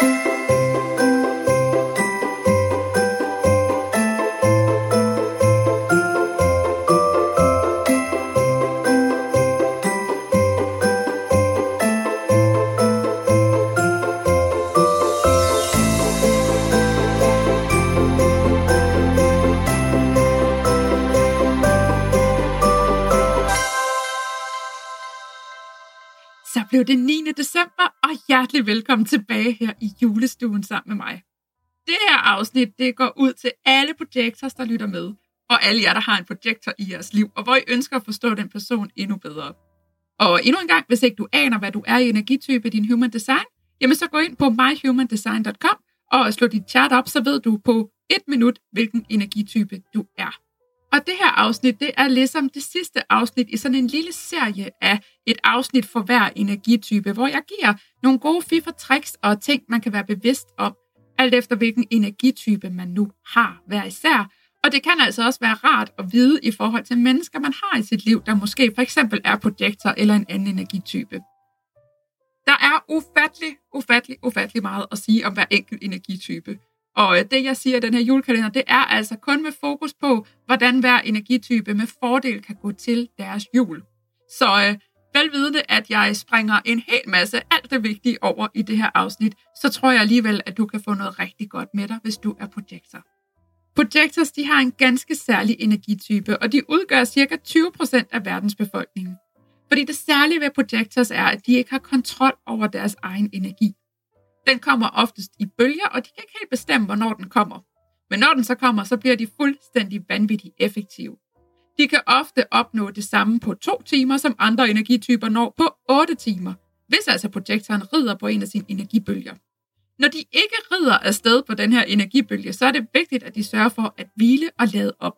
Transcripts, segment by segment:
Så blev det 9. december, og hjertelig velkommen tilbage her i julestuen sammen med mig. Det her afsnit, det går ud til alle projektors, der lytter med, og alle jer, der har en projektor i jeres liv, og hvor I ønsker at forstå den person endnu bedre. Og endnu en gang, hvis ikke du aner, hvad du er i energitype i din human design, jamen så gå ind på myhumandesign.com og slå dit chart op, så ved du på et minut, hvilken energitype du er. Og det her afsnit, det er ligesom det sidste afsnit i sådan en lille serie af et afsnit for hver energitype, hvor jeg giver nogle gode fif og tricks og ting, man kan være bevidst om, alt efter hvilken energitype man nu har hver især. Og det kan altså også være rart at vide i forhold til mennesker, man har i sit liv, der måske for eksempel er projektor eller en anden energitype. Der er ufattelig, ufattelig, ufattelig meget at sige om hver enkelt energitype. Og øh, det, jeg siger i den her julekalender, det er altså kun med fokus på, hvordan hver energitype med fordel kan gå til deres jul. Så øh, velvidende, at jeg springer en hel masse alt det vigtige over i det her afsnit, så tror jeg alligevel, at du kan få noget rigtig godt med dig, hvis du er projektor. Projectors de har en ganske særlig energitype, og de udgør ca. 20% af verdens befolkning. Fordi det særlige ved projectors er, at de ikke har kontrol over deres egen energi. Den kommer oftest i bølger, og de kan ikke helt bestemme, hvornår den kommer. Men når den så kommer, så bliver de fuldstændig vanvittigt effektive. De kan ofte opnå det samme på to timer, som andre energityper når på 8 timer, hvis altså projektoren rider på en af sine energibølger. Når de ikke rider afsted på den her energibølge, så er det vigtigt, at de sørger for at hvile og lade op.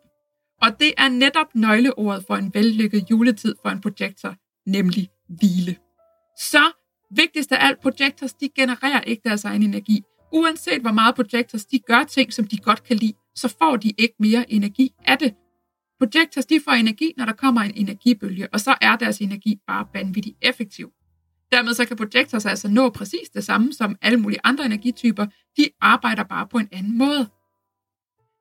Og det er netop nøgleordet for en vellykket juletid for en projektor, nemlig hvile. Så Vigtigst af alt, projectors, de genererer ikke deres egen energi. Uanset hvor meget projectors, de gør ting, som de godt kan lide, så får de ikke mere energi af det. Projectors, de får energi, når der kommer en energibølge, og så er deres energi bare vanvittigt effektiv. Dermed så kan projectors altså nå præcis det samme som alle mulige andre energityper. De arbejder bare på en anden måde.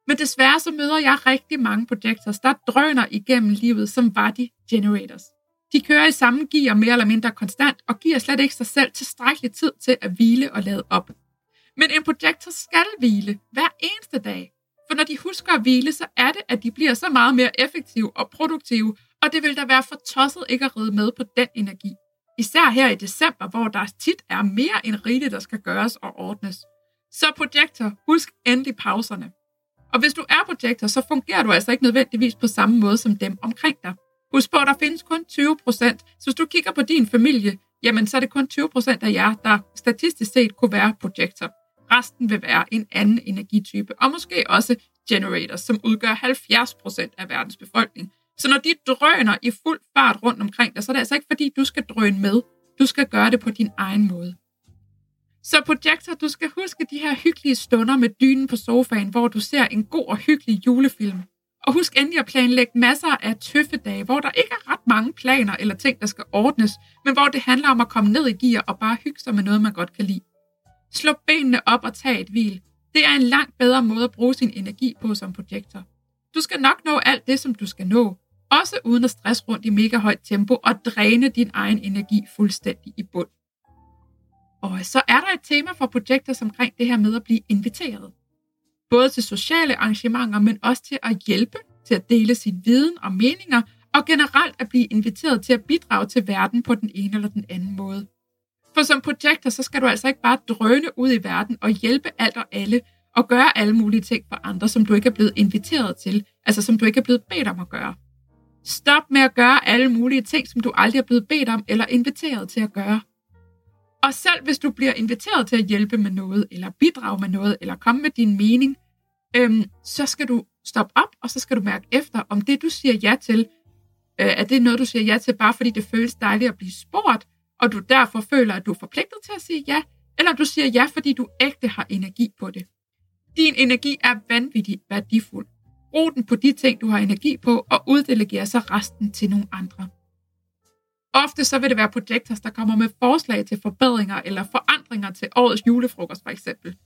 Men desværre så møder jeg rigtig mange projectors, der drøner igennem livet, som var de generators. De kører i samme gear mere eller mindre konstant, og giver slet ikke sig selv tilstrækkelig tid til at hvile og lade op. Men en projektor skal hvile hver eneste dag. For når de husker at hvile, så er det, at de bliver så meget mere effektive og produktive, og det vil da være for tosset ikke at ride med på den energi. Især her i december, hvor der tit er mere end rigeligt, der skal gøres og ordnes. Så projektor, husk endelig pauserne. Og hvis du er projektor, så fungerer du altså ikke nødvendigvis på samme måde som dem omkring dig. Husk på, at der findes kun 20 procent. Så hvis du kigger på din familie, jamen så er det kun 20 procent af jer, der statistisk set kunne være projektor. Resten vil være en anden energitype, og måske også generators, som udgør 70 procent af verdens befolkning. Så når de drøner i fuld fart rundt omkring dig, så er det altså ikke fordi, du skal drøne med. Du skal gøre det på din egen måde. Så projektor, du skal huske de her hyggelige stunder med dynen på sofaen, hvor du ser en god og hyggelig julefilm. Og husk endelig at planlægge masser af tøffedage, hvor der ikke er ret mange planer eller ting, der skal ordnes, men hvor det handler om at komme ned i gear og bare hygge sig med noget, man godt kan lide. Slå benene op og tag et hvil. Det er en langt bedre måde at bruge sin energi på som projektor. Du skal nok nå alt det, som du skal nå, også uden at stresse rundt i mega højt tempo og dræne din egen energi fuldstændig i bund. Og så er der et tema for projekter omkring det her med at blive inviteret både til sociale arrangementer, men også til at hjælpe, til at dele sin viden og meninger, og generelt at blive inviteret til at bidrage til verden på den ene eller den anden måde. For som projekter, så skal du altså ikke bare drøne ud i verden og hjælpe alt og alle, og gøre alle mulige ting for andre, som du ikke er blevet inviteret til, altså som du ikke er blevet bedt om at gøre. Stop med at gøre alle mulige ting, som du aldrig er blevet bedt om eller inviteret til at gøre. Og selv hvis du bliver inviteret til at hjælpe med noget, eller bidrage med noget, eller komme med din mening, øhm, så skal du stoppe op, og så skal du mærke efter, om det, du siger ja til, øh, er det noget, du siger ja til, bare fordi det føles dejligt at blive spurgt, og du derfor føler, at du er forpligtet til at sige ja, eller du siger ja, fordi du ægte har energi på det. Din energi er vanvittigt værdifuld. Brug den på de ting, du har energi på, og uddelegere så resten til nogle andre. Ofte så vil det være projectors, der kommer med forslag til forbedringer eller forandringer til årets julefrokost for eksempel.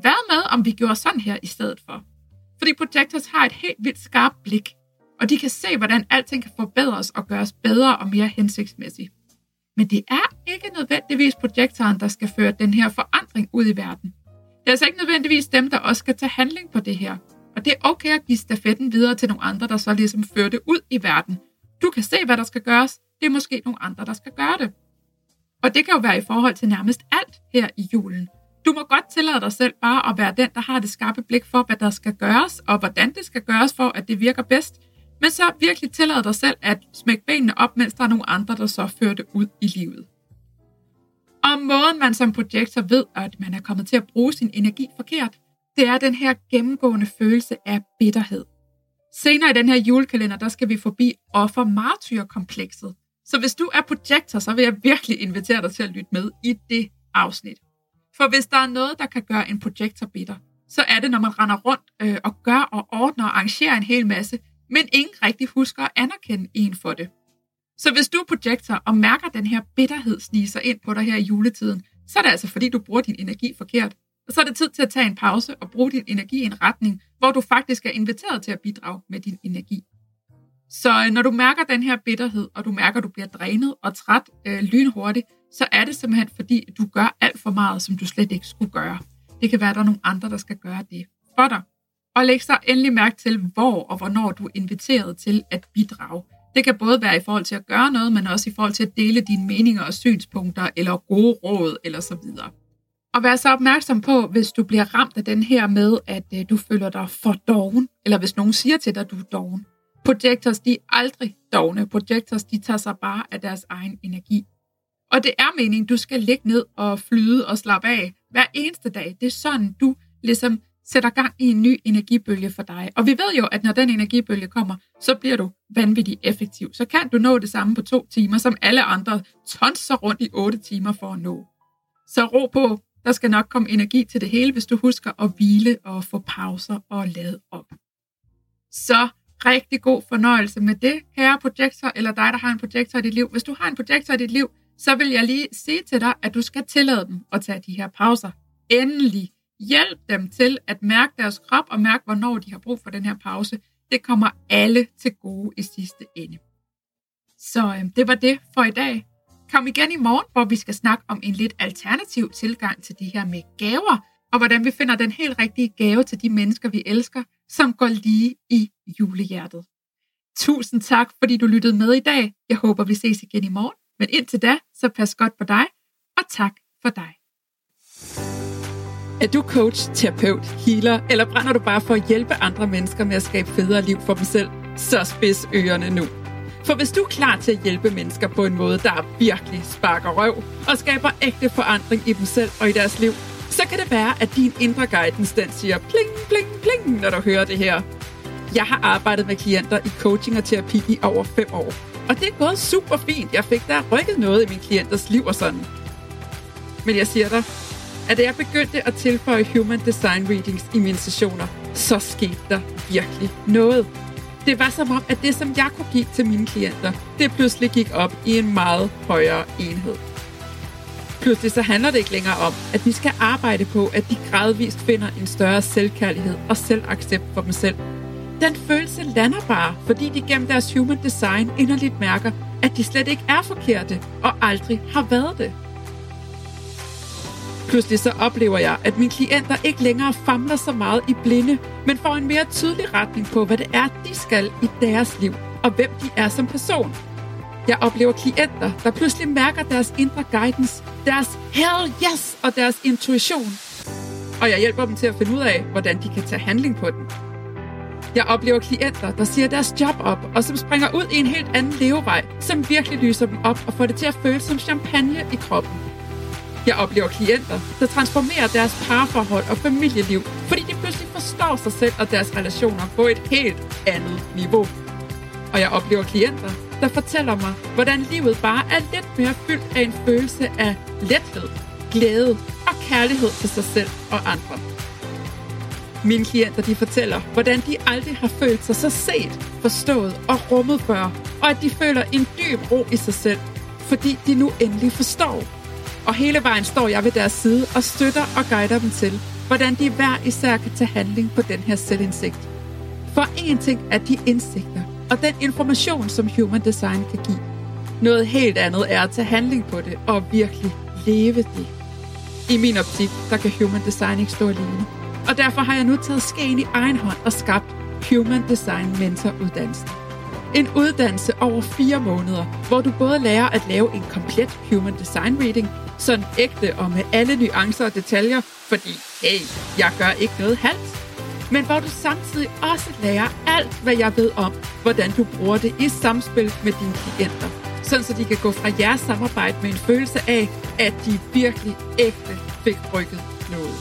Hvad med, om vi gjorde sådan her i stedet for? Fordi projectors har et helt vildt skarpt blik, og de kan se, hvordan alting kan forbedres og gøres bedre og mere hensigtsmæssigt. Men det er ikke nødvendigvis projektoren, der skal føre den her forandring ud i verden. Det er altså ikke nødvendigvis dem, der også skal tage handling på det her. Og det er okay at give stafetten videre til nogle andre, der så ligesom fører det ud i verden. Du kan se, hvad der skal gøres. Det er måske nogle andre, der skal gøre det. Og det kan jo være i forhold til nærmest alt her i julen. Du må godt tillade dig selv bare at være den, der har det skarpe blik for, hvad der skal gøres, og hvordan det skal gøres for, at det virker bedst. Men så virkelig tillade dig selv at smække benene op, mens der er nogle andre, der så fører det ud i livet. Og måden man som projektor ved, at man er kommet til at bruge sin energi forkert, det er den her gennemgående følelse af bitterhed. Senere i den her julekalender, der skal vi forbi offer-martyr-komplekset. Så hvis du er projektor, så vil jeg virkelig invitere dig til at lytte med i det afsnit. For hvis der er noget, der kan gøre en projektor bitter, så er det, når man render rundt øh, og gør og ordner og arrangerer en hel masse, men ingen rigtig husker at anerkende en for det. Så hvis du er projektor og mærker den her bitterhed snige sig ind på dig her i juletiden, så er det altså fordi, du bruger din energi forkert. Og så er det tid til at tage en pause og bruge din energi i en retning, hvor du faktisk er inviteret til at bidrage med din energi. Så øh, når du mærker den her bitterhed, og du mærker, at du bliver drænet og træt øh, lynhurtigt, så er det simpelthen fordi, du gør alt for meget, som du slet ikke skulle gøre. Det kan være, at der er nogle andre, der skal gøre det for dig. Og læg så endelig mærke til, hvor og hvornår du er inviteret til at bidrage. Det kan både være i forhold til at gøre noget, men også i forhold til at dele dine meninger og synspunkter, eller gode råd, eller så videre. Og vær så opmærksom på, hvis du bliver ramt af den her med, at øh, du føler dig for doven, eller hvis nogen siger til dig, at du er doven. Projectors, de er aldrig dogne. Projectors, de tager sig bare af deres egen energi. Og det er meningen, du skal ligge ned og flyde og slappe af hver eneste dag. Det er sådan, du ligesom sætter gang i en ny energibølge for dig. Og vi ved jo, at når den energibølge kommer, så bliver du vanvittigt effektiv. Så kan du nå det samme på to timer, som alle andre tonser rundt i otte timer for at nå. Så ro på, der skal nok komme energi til det hele, hvis du husker at hvile og få pauser og lade op. Så rigtig god fornøjelse med det, kære projektor, eller dig, der har en projektor i dit liv. Hvis du har en projektor i dit liv, så vil jeg lige sige til dig, at du skal tillade dem at tage de her pauser. Endelig hjælp dem til at mærke deres krop og mærke, hvornår de har brug for den her pause. Det kommer alle til gode i sidste ende. Så øh, det var det for i dag. Kom igen i morgen, hvor vi skal snakke om en lidt alternativ tilgang til de her med gaver, og hvordan vi finder den helt rigtige gave til de mennesker, vi elsker, som går lige i julehjertet. Tusind tak, fordi du lyttede med i dag. Jeg håber, vi ses igen i morgen. Men indtil da, så pas godt på dig, og tak for dig. Er du coach, terapeut, healer, eller brænder du bare for at hjælpe andre mennesker med at skabe federe liv for dem selv? Så spids ørerne nu. For hvis du er klar til at hjælpe mennesker på en måde, der virkelig sparker røv og skaber ægte forandring i dem selv og i deres liv, så kan det være, at din indre guidance den siger pling, pling, pling, når du hører det her. Jeg har arbejdet med klienter i coaching og terapi i over fem år. Og det er gået super fint. Jeg fik der rykket noget i min klienters liv og sådan. Men jeg siger dig, at da jeg begyndte at tilføje Human Design Readings i mine sessioner, så skete der virkelig noget. Det var som om, at det, som jeg kunne give til mine klienter, det pludselig gik op i en meget højere enhed. Pludselig så handler det ikke længere om, at vi skal arbejde på, at de gradvist finder en større selvkærlighed og selvaccept for dem selv. Den følelse lander bare, fordi de gennem deres human design inderligt mærker, at de slet ikke er forkerte og aldrig har været det. Pludselig så oplever jeg, at mine klienter ikke længere famler så meget i blinde, men får en mere tydelig retning på, hvad det er, de skal i deres liv, og hvem de er som person. Jeg oplever klienter, der pludselig mærker deres indre guidance, deres hell yes og deres intuition. Og jeg hjælper dem til at finde ud af, hvordan de kan tage handling på den. Jeg oplever klienter, der siger deres job op, og som springer ud i en helt anden levevej, som virkelig lyser dem op og får det til at føles som champagne i kroppen. Jeg oplever klienter, der transformerer deres parforhold og familieliv, fordi de pludselig forstår sig selv og deres relationer på et helt andet niveau. Og jeg oplever klienter, der fortæller mig, hvordan livet bare er lidt mere fyldt af en følelse af lethed, glæde og kærlighed til sig selv og andre. Mine klienter de fortæller, hvordan de aldrig har følt sig så set, forstået og rummet før, og at de føler en dyb ro i sig selv, fordi de nu endelig forstår. Og hele vejen står jeg ved deres side og støtter og guider dem til, hvordan de hver især kan tage handling på den her selvindsigt. For en ting er de indsigter og den information, som human design kan give. Noget helt andet er at tage handling på det og virkelig leve det. I min optik, der kan human design ikke stå alene. Og derfor har jeg nu taget skeen i egen hånd og skabt Human Design Mentor uddannelsen. En uddannelse over fire måneder, hvor du både lærer at lave en komplet Human Design Reading, sådan ægte og med alle nuancer og detaljer, fordi hey, jeg gør ikke noget halvt. Men hvor du samtidig også lærer alt, hvad jeg ved om, hvordan du bruger det i samspil med dine klienter. Sådan så de kan gå fra jeres samarbejde med en følelse af, at de virkelig ægte fik rykket noget.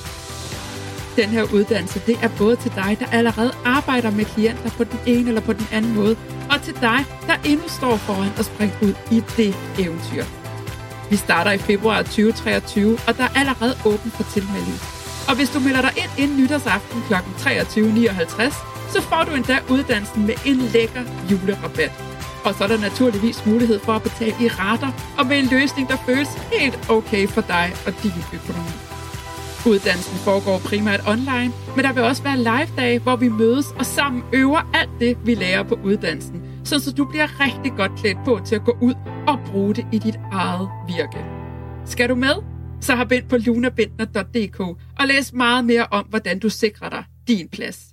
Den her uddannelse, det er både til dig, der allerede arbejder med klienter på den ene eller på den anden måde, og til dig, der endnu står foran at springe ud i det eventyr. Vi starter i februar 2023, og der er allerede åben for tilmelding. Og hvis du melder dig ind inden nytårsaften kl. 23.59, så får du endda uddannelsen med en lækker julerabat. Og så er der naturligvis mulighed for at betale i rater og med en løsning, der føles helt okay for dig og din økonomi. Uddannelsen foregår primært online, men der vil også være live-dage, hvor vi mødes og sammen øver alt det, vi lærer på uddannelsen, så du bliver rigtig godt klædt på til at gå ud og bruge det i dit eget virke. Skal du med? Så har ind på lunabindner.dk og læs meget mere om, hvordan du sikrer dig din plads.